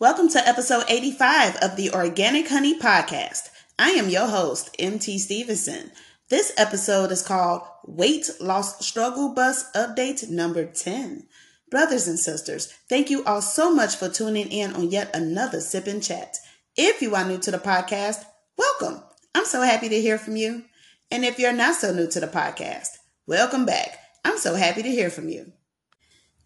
Welcome to episode 85 of the Organic Honey Podcast. I am your host, MT Stevenson. This episode is called Weight Loss Struggle Bus Update number 10. Brothers and sisters, thank you all so much for tuning in on yet another Sip and Chat. If you are new to the podcast, welcome. I'm so happy to hear from you. And if you're not so new to the podcast, welcome back. I'm so happy to hear from you.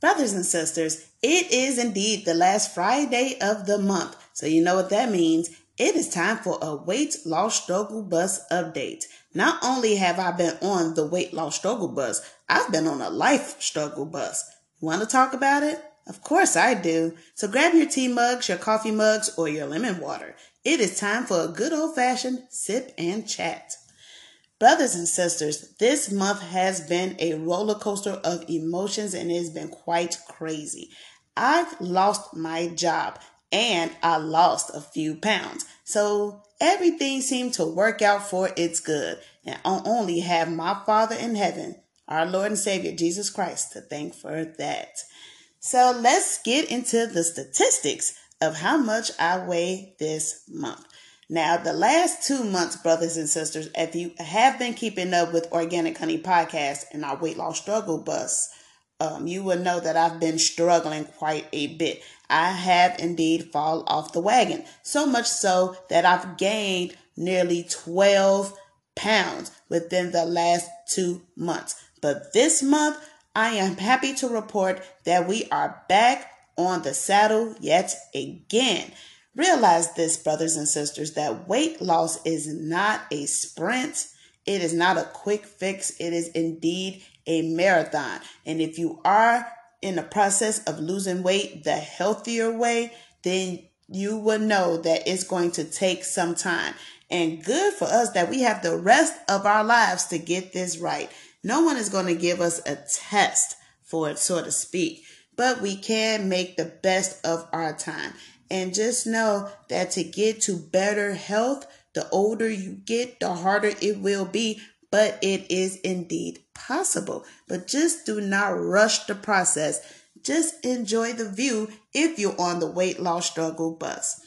Brothers and sisters, it is indeed the last Friday of the month. So you know what that means. It is time for a weight loss struggle bus update. Not only have I been on the weight loss struggle bus, I've been on a life struggle bus. Want to talk about it? Of course I do. So grab your tea mugs, your coffee mugs, or your lemon water. It is time for a good old fashioned sip and chat. Brothers and sisters, this month has been a roller coaster of emotions and it has been quite crazy. I've lost my job and I lost a few pounds. So everything seemed to work out for its good. And I only have my Father in heaven, our Lord and Savior Jesus Christ, to thank for that. So let's get into the statistics of how much I weigh this month. Now, the last two months, brothers and sisters, if you have been keeping up with Organic Honey Podcast and our weight loss struggle bus, um, you will know that I've been struggling quite a bit. I have indeed fall off the wagon, so much so that I've gained nearly 12 pounds within the last two months. But this month, I am happy to report that we are back on the saddle yet again. Realize this, brothers and sisters, that weight loss is not a sprint. It is not a quick fix. It is indeed a marathon. And if you are in the process of losing weight the healthier way, then you will know that it's going to take some time. And good for us that we have the rest of our lives to get this right. No one is going to give us a test for it, so to speak, but we can make the best of our time. And just know that to get to better health, the older you get, the harder it will be, but it is indeed possible. But just do not rush the process. Just enjoy the view if you're on the weight loss struggle bus.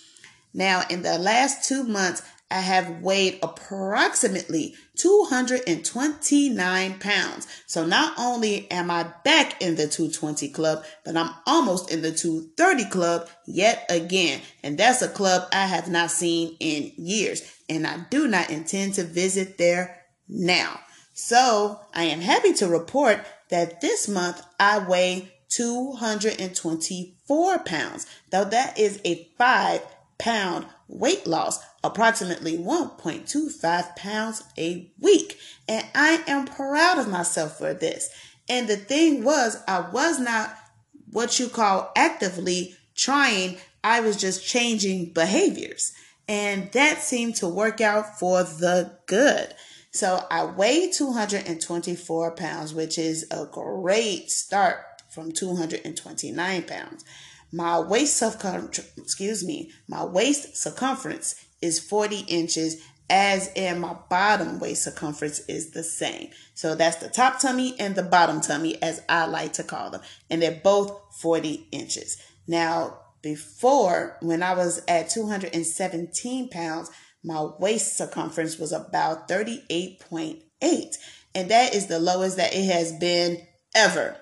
Now, in the last two months, I have weighed approximately 229 pounds. So not only am I back in the 220 club, but I'm almost in the 230 club yet again. And that's a club I have not seen in years. And I do not intend to visit there now. So I am happy to report that this month I weigh 224 pounds, though that is a five pound weight loss, approximately 1.25 pounds a week. And I am proud of myself for this. And the thing was, I was not what you call actively trying, I was just changing behaviors. And that seemed to work out for the good. So I weigh 224 pounds, which is a great start from 229 pounds. My waist circumference, excuse me, my waist circumference is 40 inches as in my bottom waist circumference is the same. So that's the top tummy and the bottom tummy as I like to call them. And they're both 40 inches. Now, before when I was at 217 pounds, my waist circumference was about 38.8. And that is the lowest that it has been ever.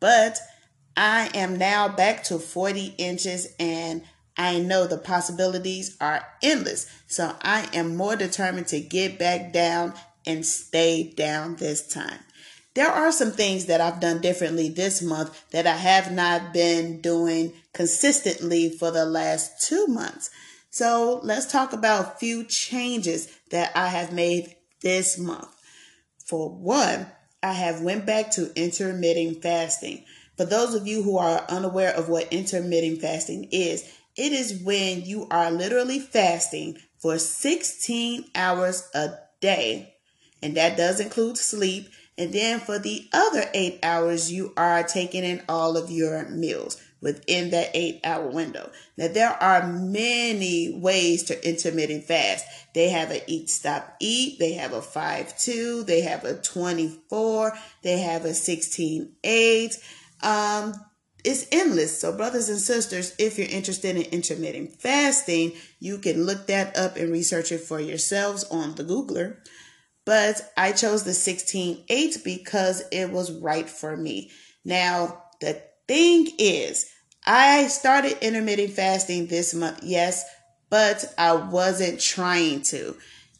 But I am now back to 40 inches and I know the possibilities are endless. So I am more determined to get back down and stay down this time. There are some things that I've done differently this month that I have not been doing consistently for the last two months. So let's talk about a few changes that I have made this month. For one, I have went back to intermittent fasting. For those of you who are unaware of what intermittent fasting is, it is when you are literally fasting for 16 hours a day, and that does include sleep. And then for the other eight hours, you are taking in all of your meals within that eight hour window. Now, there are many ways to intermittent fast. They have a eat, stop, eat. They have a 5 2. They have a 24. They have a 16 8. Um, it's endless. So, brothers and sisters, if you're interested in intermittent fasting, you can look that up and research it for yourselves on the Googler. But I chose the 16 8 because it was right for me. Now, the thing is, I started intermittent fasting this month, yes, but I wasn't trying to.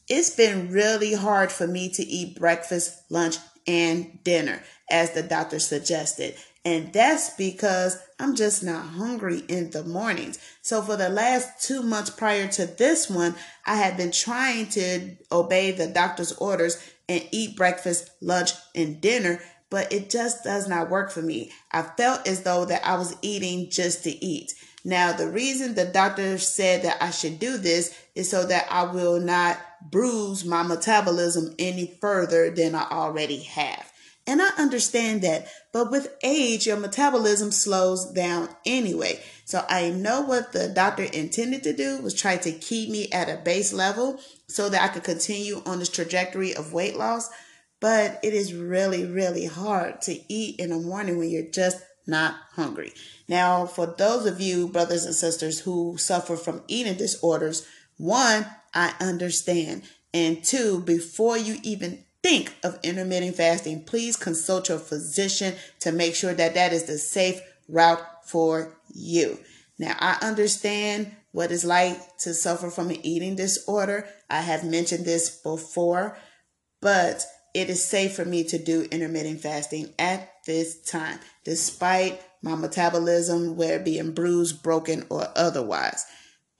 It's been really hard for me to eat breakfast, lunch, and dinner, as the doctor suggested. And that's because I'm just not hungry in the mornings. So for the last two months prior to this one, I had been trying to obey the doctor's orders and eat breakfast, lunch, and dinner, but it just does not work for me. I felt as though that I was eating just to eat. Now, the reason the doctor said that I should do this is so that I will not bruise my metabolism any further than I already have. And I understand that, but with age, your metabolism slows down anyway. So I know what the doctor intended to do was try to keep me at a base level so that I could continue on this trajectory of weight loss. But it is really, really hard to eat in the morning when you're just not hungry. Now, for those of you, brothers and sisters, who suffer from eating disorders, one, I understand. And two, before you even think of intermittent fasting, please consult your physician to make sure that that is the safe route for you. Now, I understand what it's like to suffer from an eating disorder. I have mentioned this before, but it is safe for me to do intermittent fasting at this time, despite my metabolism, where being bruised, broken, or otherwise.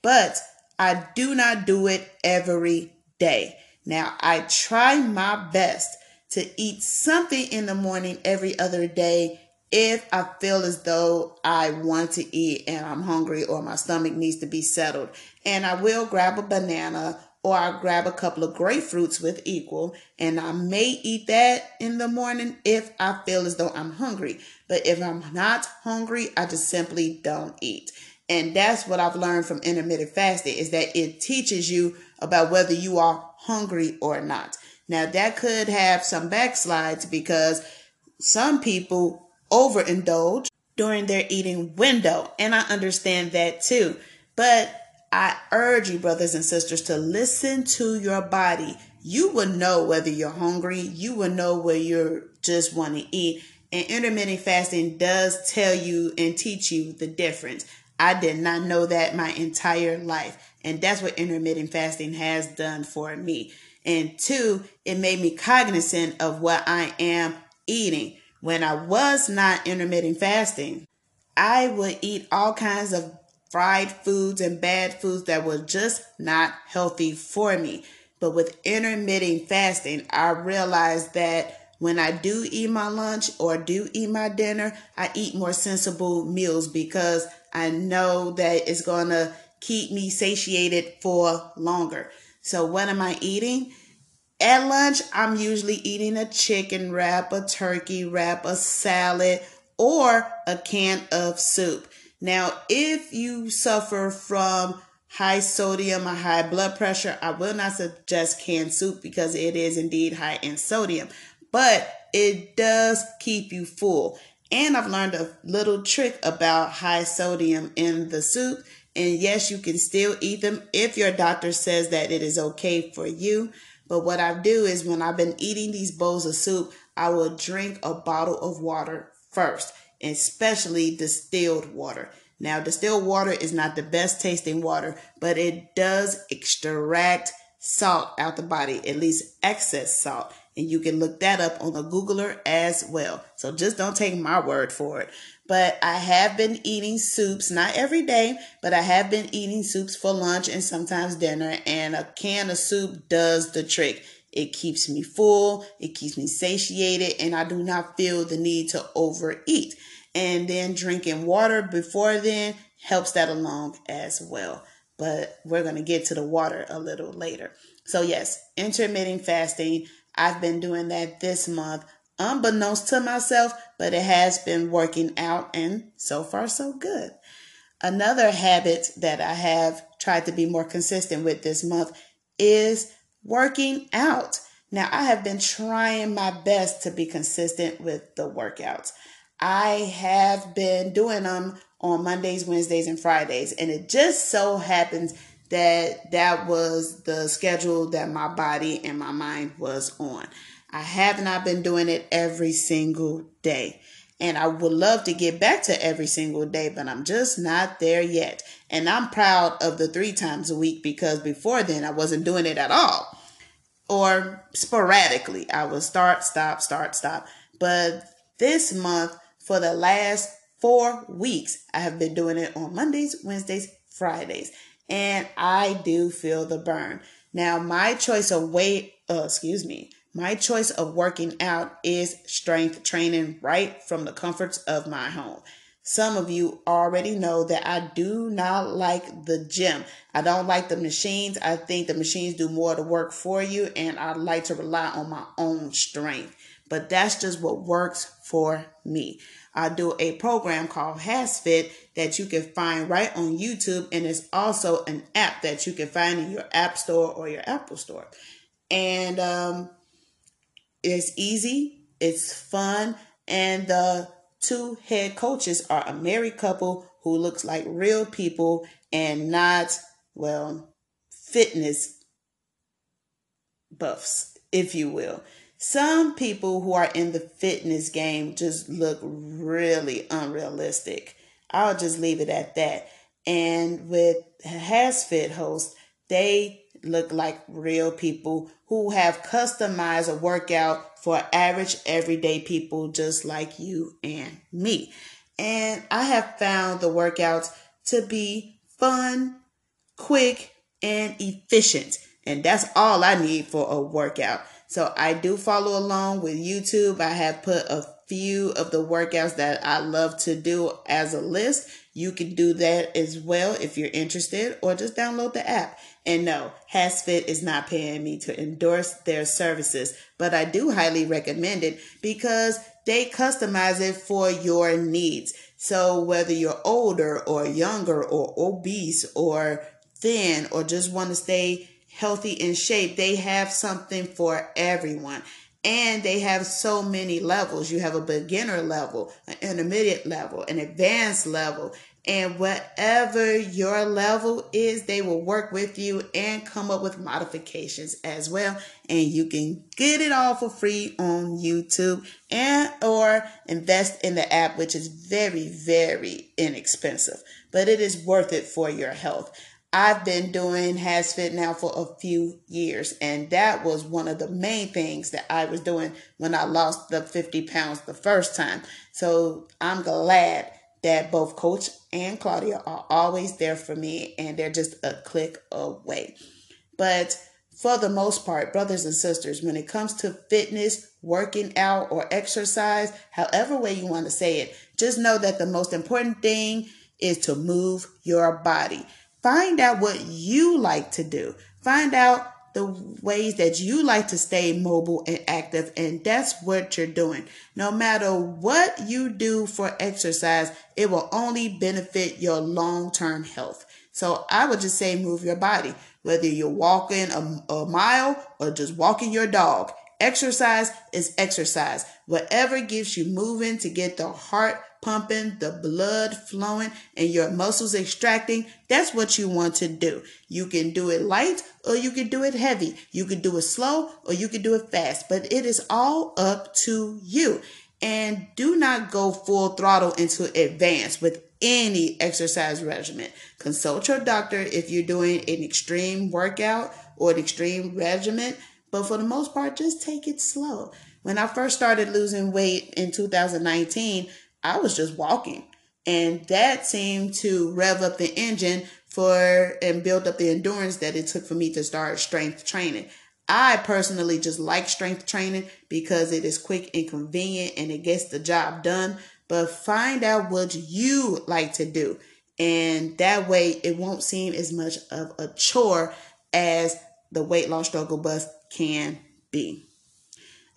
But I do not do it every day. Now, I try my best to eat something in the morning every other day if I feel as though I want to eat and I'm hungry or my stomach needs to be settled. And I will grab a banana or I'll grab a couple of grapefruits with equal and I may eat that in the morning if I feel as though I'm hungry. But if I'm not hungry, I just simply don't eat. And that's what I've learned from intermittent fasting is that it teaches you about whether you are hungry or not. Now that could have some backslides because some people overindulge during their eating window. And I understand that too. But I urge you, brothers and sisters, to listen to your body. You will know whether you're hungry. You will know where you just want to eat. And intermittent fasting does tell you and teach you the difference. I did not know that my entire life. And that's what intermittent fasting has done for me. And two, it made me cognizant of what I am eating. When I was not intermittent fasting, I would eat all kinds of fried foods and bad foods that were just not healthy for me. But with intermittent fasting, I realized that when I do eat my lunch or do eat my dinner, I eat more sensible meals because I know that it's going to keep me satiated for longer. So, what am I eating? At lunch, I'm usually eating a chicken wrap, a turkey wrap, a salad, or a can of soup. Now, if you suffer from high sodium or high blood pressure, I will not suggest canned soup because it is indeed high in sodium, but it does keep you full. And I've learned a little trick about high sodium in the soup. And yes, you can still eat them if your doctor says that it is okay for you. But what I do is when I've been eating these bowls of soup, I will drink a bottle of water first, especially distilled water. Now, distilled water is not the best tasting water, but it does extract salt out the body, at least excess salt. And you can look that up on the Googler as well. So just don't take my word for it. But I have been eating soups, not every day, but I have been eating soups for lunch and sometimes dinner. And a can of soup does the trick. It keeps me full, it keeps me satiated, and I do not feel the need to overeat. And then drinking water before then helps that along as well. But we're going to get to the water a little later. So, yes, intermittent fasting I've been doing that this month, unbeknownst to myself, but it has been working out, and so far, so good. Another habit that I have tried to be more consistent with this month is working out. Now, I have been trying my best to be consistent with the workouts. I have been doing them on Mondays, Wednesdays, and Fridays. And it just so happens that that was the schedule that my body and my mind was on. I have not been doing it every single day. And I would love to get back to every single day, but I'm just not there yet. And I'm proud of the three times a week because before then I wasn't doing it at all. Or sporadically, I would start, stop, start, stop. But this month, for the last four weeks, I have been doing it on Mondays, Wednesdays, Fridays. And I do feel the burn. Now, my choice of weight, uh, excuse me, my choice of working out is strength training right from the comforts of my home. Some of you already know that I do not like the gym. I don't like the machines. I think the machines do more of the work for you, and I like to rely on my own strength. But that's just what works for me. I do a program called HasFit that you can find right on YouTube, and it's also an app that you can find in your App Store or your Apple Store. And um, it's easy, it's fun, and the two head coaches are a married couple who looks like real people and not, well, fitness buffs, if you will. Some people who are in the fitness game just look really unrealistic. I'll just leave it at that. And with HasFit host, they look like real people who have customized a workout for average everyday people just like you and me. And I have found the workouts to be fun, quick, and efficient. And that's all I need for a workout. So I do follow along with YouTube. I have put a few of the workouts that I love to do as a list. You can do that as well if you're interested, or just download the app. And no, HasFit is not paying me to endorse their services, but I do highly recommend it because they customize it for your needs. So whether you're older or younger or obese or thin or just want to stay healthy in shape, they have something for everyone. And they have so many levels. You have a beginner level, an intermediate level, an advanced level. And whatever your level is, they will work with you and come up with modifications as well. And you can get it all for free on YouTube and or invest in the app, which is very, very inexpensive, but it is worth it for your health. I've been doing HasFit now for a few years, and that was one of the main things that I was doing when I lost the 50 pounds the first time. So I'm glad that both Coach and Claudia are always there for me, and they're just a click away. But for the most part, brothers and sisters, when it comes to fitness, working out, or exercise, however way you want to say it, just know that the most important thing is to move your body. Find out what you like to do. Find out the ways that you like to stay mobile and active, and that's what you're doing. No matter what you do for exercise, it will only benefit your long term health. So I would just say move your body, whether you're walking a, a mile or just walking your dog. Exercise is exercise. Whatever gets you moving to get the heart pumping, the blood flowing, and your muscles extracting, that's what you want to do. You can do it light or you can do it heavy. You can do it slow or you can do it fast, but it is all up to you. And do not go full throttle into advance with any exercise regimen. Consult your doctor if you're doing an extreme workout or an extreme regimen, but for the most part, just take it slow. When I first started losing weight in 2019, I was just walking. And that seemed to rev up the engine for and build up the endurance that it took for me to start strength training. I personally just like strength training because it is quick and convenient and it gets the job done. But find out what you like to do. And that way it won't seem as much of a chore as the weight loss struggle bus can be.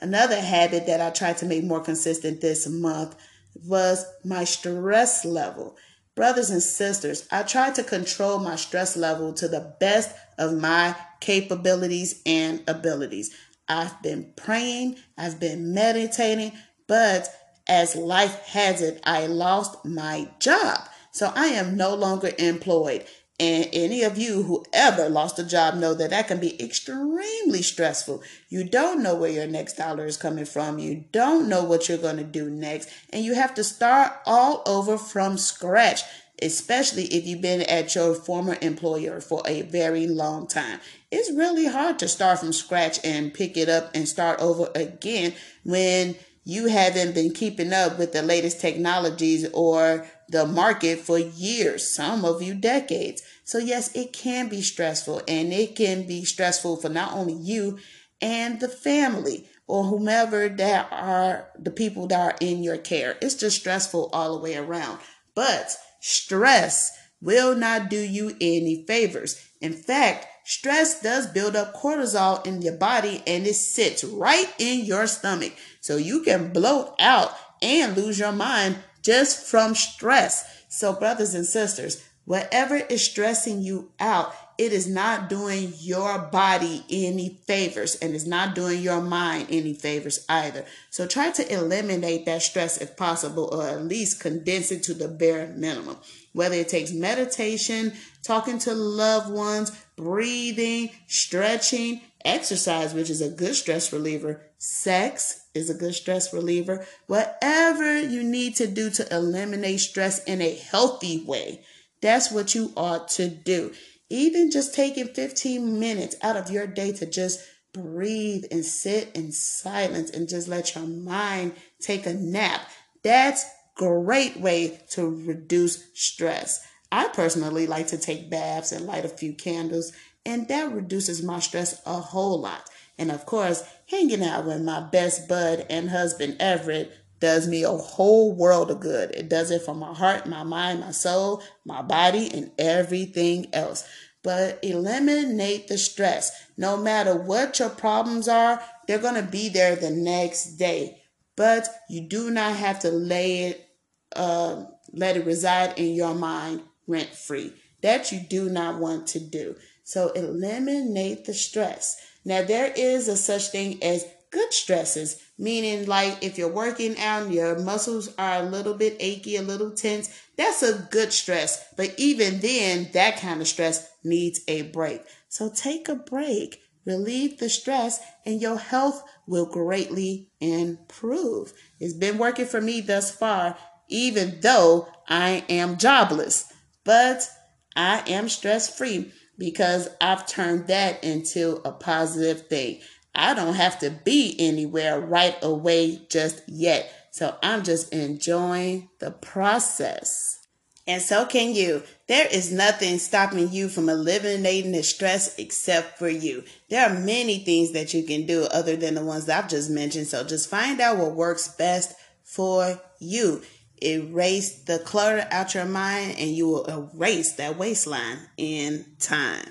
Another habit that I tried to make more consistent this month was my stress level. Brothers and sisters, I tried to control my stress level to the best of my capabilities and abilities. I've been praying, I've been meditating, but as life has it, I lost my job. So I am no longer employed. And any of you who ever lost a job know that that can be extremely stressful. You don't know where your next dollar is coming from. You don't know what you're going to do next. And you have to start all over from scratch, especially if you've been at your former employer for a very long time. It's really hard to start from scratch and pick it up and start over again when you haven't been keeping up with the latest technologies or the market for years, some of you decades. So, yes, it can be stressful and it can be stressful for not only you and the family or whomever that are the people that are in your care. It's just stressful all the way around. But stress will not do you any favors. In fact, stress does build up cortisol in your body and it sits right in your stomach. So you can bloat out and lose your mind just from stress. So, brothers and sisters, whatever is stressing you out, it is not doing your body any favors and it's not doing your mind any favors either. So try to eliminate that stress if possible, or at least condense it to the bare minimum. Whether it takes meditation, talking to loved ones, breathing, stretching, exercise, which is a good stress reliever, sex is a good stress reliever, whatever you need to do to eliminate stress in a healthy way, that's what you ought to do. Even just taking 15 minutes out of your day to just breathe and sit in silence and just let your mind take a nap. That's a great way to reduce stress. I personally like to take baths and light a few candles, and that reduces my stress a whole lot. And of course, hanging out with my best bud and husband Everett does me a whole world of good. It does it for my heart, my mind, my soul, my body, and everything else. But eliminate the stress. No matter what your problems are, they're going to be there the next day. But you do not have to lay it, uh, let it reside in your mind rent free. That you do not want to do. So eliminate the stress. Now, there is a such thing as good stresses, meaning like if you're working out and your muscles are a little bit achy, a little tense, that's a good stress. But even then, that kind of stress needs a break. So take a break, relieve the stress, and your health will greatly improve. It's been working for me thus far, even though I am jobless, but I am stress free because I've turned that into a positive thing. I don't have to be anywhere right away just yet. So I'm just enjoying the process. And so can you. There is nothing stopping you from eliminating the stress except for you. There are many things that you can do other than the ones I've just mentioned. So just find out what works best for you. Erase the clutter out your mind and you will erase that waistline in time.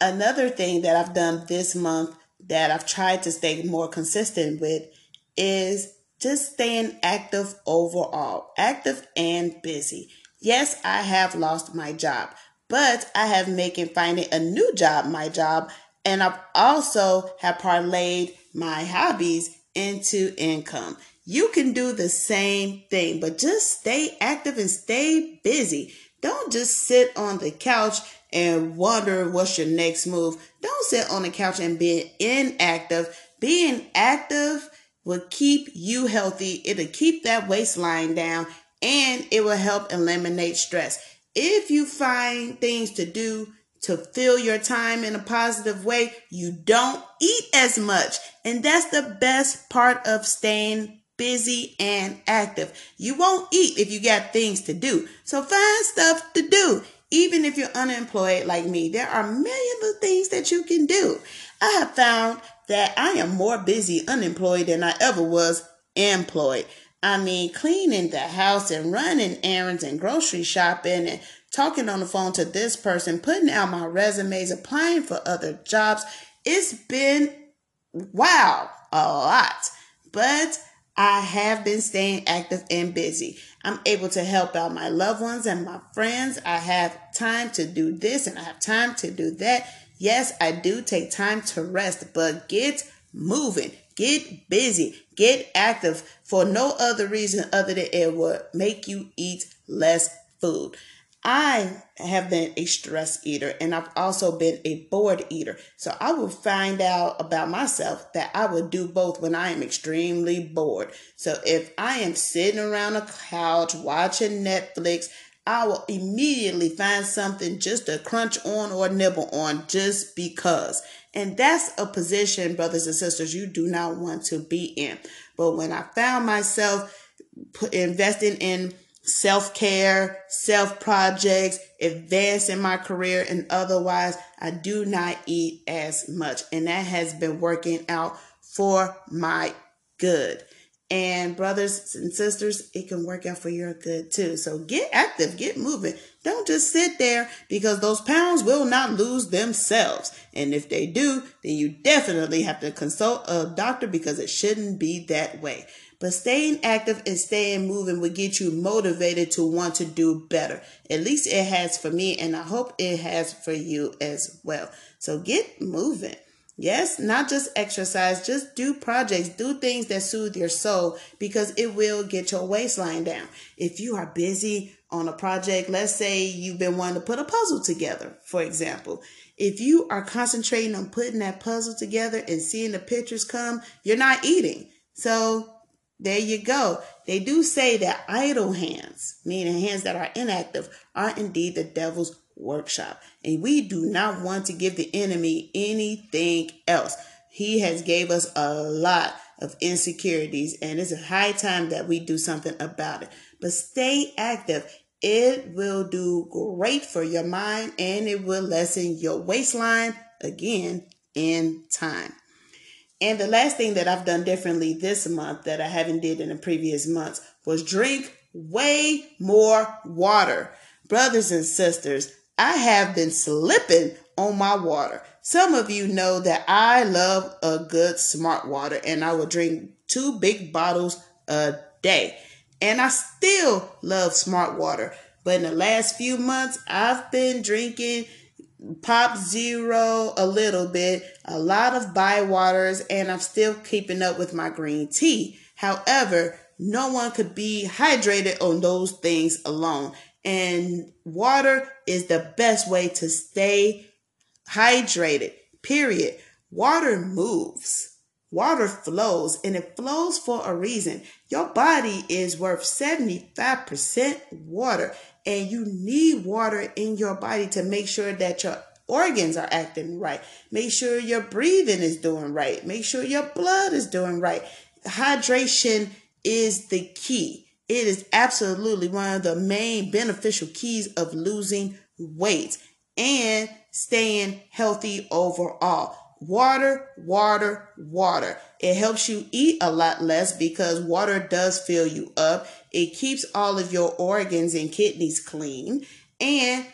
Another thing that I've done this month that I've tried to stay more consistent with is just staying active overall, active and busy. Yes, I have lost my job, but I have making finding a new job my job, and I've also have parlayed my hobbies into income. You can do the same thing, but just stay active and stay busy. Don't just sit on the couch and wonder what's your next move. Don't sit on the couch and be inactive. Being active will keep you healthy. It'll keep that waistline down and it will help eliminate stress. If you find things to do to fill your time in a positive way, you don't eat as much. And that's the best part of staying busy and active. You won't eat if you got things to do. So find stuff to do. Even if you're unemployed like me, there are millions of things that you can do. I have found that I am more busy unemployed than I ever was employed. I mean, cleaning the house and running errands and grocery shopping and talking on the phone to this person, putting out my resumes, applying for other jobs. It's been wow, a lot. But I have been staying active and busy. I'm able to help out my loved ones and my friends. I have time to do this and I have time to do that. Yes, I do take time to rest, but get moving. Get busy, get active for no other reason other than it will make you eat less food. I have been a stress eater and I've also been a bored eater. So I will find out about myself that I will do both when I am extremely bored. So if I am sitting around a couch watching Netflix, I will immediately find something just to crunch on or nibble on just because. And that's a position, brothers and sisters, you do not want to be in. But when I found myself investing in self care, self projects, advance in my career, and otherwise, I do not eat as much. And that has been working out for my good. And brothers and sisters, it can work out for your good too. So get active, get moving. Don't just sit there because those pounds will not lose themselves. And if they do, then you definitely have to consult a doctor because it shouldn't be that way. But staying active and staying moving will get you motivated to want to do better. At least it has for me, and I hope it has for you as well. So get moving. Yes, not just exercise, just do projects, do things that soothe your soul because it will get your waistline down. If you are busy on a project, let's say you've been wanting to put a puzzle together, for example. If you are concentrating on putting that puzzle together and seeing the pictures come, you're not eating. So there you go. They do say that idle hands, meaning hands that are inactive, are indeed the devil's workshop. And we do not want to give the enemy anything else. He has gave us a lot of insecurities and it's a high time that we do something about it. But stay active. It will do great for your mind and it will lessen your waistline again in time. And the last thing that I've done differently this month that I haven't did in the previous months was drink way more water. Brothers and sisters, I have been slipping on my water. Some of you know that I love a good smart water and I will drink two big bottles a day. And I still love smart water. But in the last few months, I've been drinking pop zero a little bit, a lot of Bai waters, and I'm still keeping up with my green tea. However, no one could be hydrated on those things alone. And water is the best way to stay hydrated, period. Water moves. Water flows and it flows for a reason. Your body is worth 75% water and you need water in your body to make sure that your organs are acting right. Make sure your breathing is doing right. Make sure your blood is doing right. Hydration is the key. It is absolutely one of the main beneficial keys of losing weight and staying healthy overall. Water, water, water. It helps you eat a lot less because water does fill you up. It keeps all of your organs and kidneys clean. And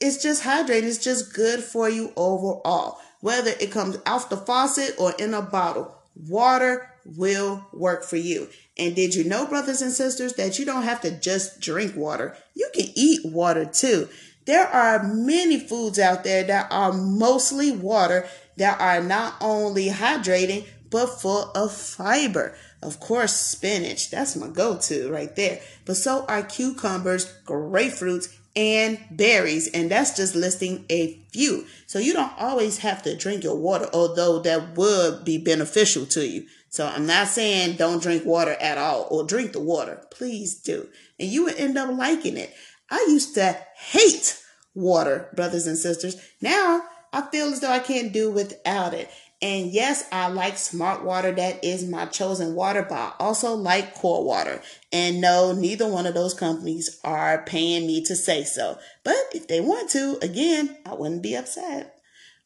it's just hydrating. It's just good for you overall. Whether it comes out the faucet or in a bottle, water will work for you. And did you know, brothers and sisters, that you don't have to just drink water? You can eat water too. There are many foods out there that are mostly water that are not only hydrating, but full of fiber. Of course, spinach, that's my go to right there. But so are cucumbers, grapefruits, and berries. And that's just listing a few. So you don't always have to drink your water, although that would be beneficial to you. So I'm not saying don't drink water at all or drink the water. Please do. And you would end up liking it. I used to hate water, brothers and sisters. Now I feel as though I can't do without it. And yes, I like smart water. That is my chosen water, but I also like core water. And no, neither one of those companies are paying me to say so. But if they want to, again, I wouldn't be upset.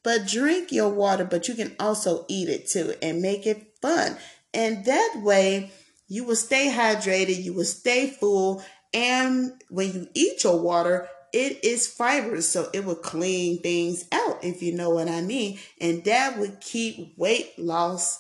But drink your water, but you can also eat it too and make it fun. And that way, you will stay hydrated, you will stay full. And when you eat your water, it is fibers, so it will clean things out, if you know what I mean. And that would keep weight loss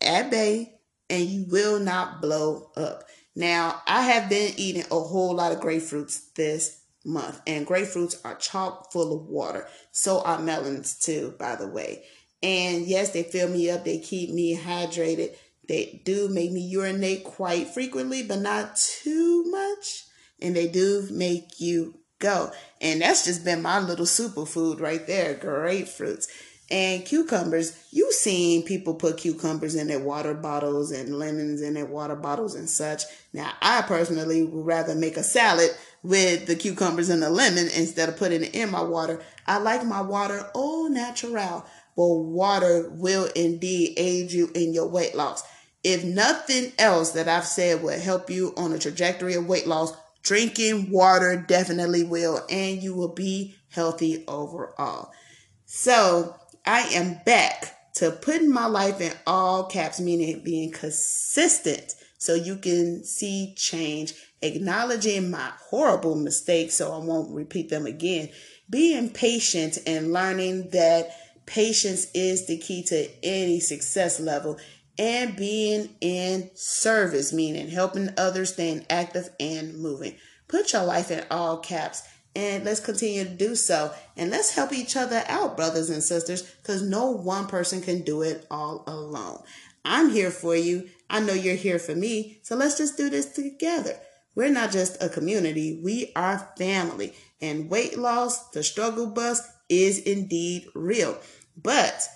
at bay and you will not blow up. Now, I have been eating a whole lot of grapefruits this month, and grapefruits are chock full of water. So are melons, too, by the way. And yes, they fill me up, they keep me hydrated. They do make me urinate quite frequently, but not too much. And they do make you go. And that's just been my little superfood right there grapefruits and cucumbers. You've seen people put cucumbers in their water bottles and lemons in their water bottles and such. Now, I personally would rather make a salad with the cucumbers and the lemon instead of putting it in my water. I like my water all natural. Well, water will indeed aid you in your weight loss. If nothing else that I've said will help you on a trajectory of weight loss, drinking water definitely will, and you will be healthy overall. So, I am back to putting my life in all caps, meaning being consistent so you can see change, acknowledging my horrible mistakes so I won't repeat them again, being patient and learning that patience is the key to any success level, and being in service, meaning helping others, staying active and moving. Put your life in all caps and let's continue to do so. And let's help each other out, brothers and sisters, because no one person can do it all alone. I'm here for you. I know you're here for me. So let's just do this together. We're not just a community, we are family. And weight loss, the struggle bus, is indeed real. But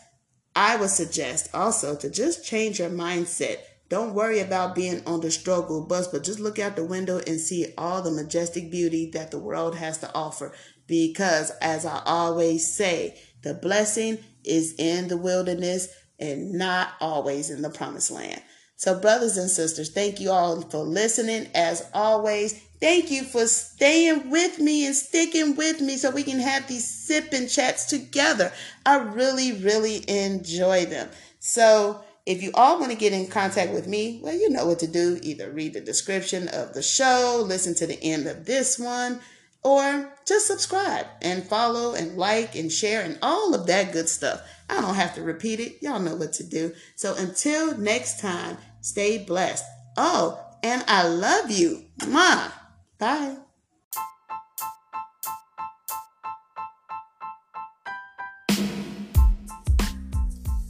I would suggest also to just change your mindset don't worry about being on the struggle bus, but just look out the window and see all the majestic beauty that the world has to offer. Because, as I always say, the blessing is in the wilderness and not always in the promised land. So, brothers and sisters, thank you all for listening. As always, thank you for staying with me and sticking with me so we can have these sipping chats together. I really, really enjoy them. So, if you all want to get in contact with me, well, you know what to do. Either read the description of the show, listen to the end of this one, or just subscribe and follow and like and share and all of that good stuff. I don't have to repeat it. Y'all know what to do. So until next time, stay blessed. Oh, and I love you. Mwah. Bye.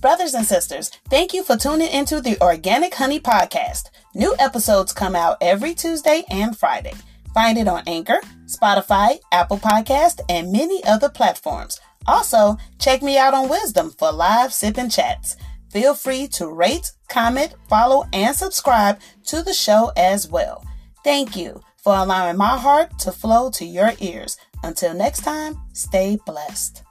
Brothers and sisters, thank you for tuning into the Organic Honey Podcast. New episodes come out every Tuesday and Friday. Find it on Anchor, Spotify, Apple Podcast, and many other platforms. Also, check me out on Wisdom for live sip and chats. Feel free to rate, comment, follow, and subscribe to the show as well. Thank you for allowing my heart to flow to your ears. Until next time, stay blessed.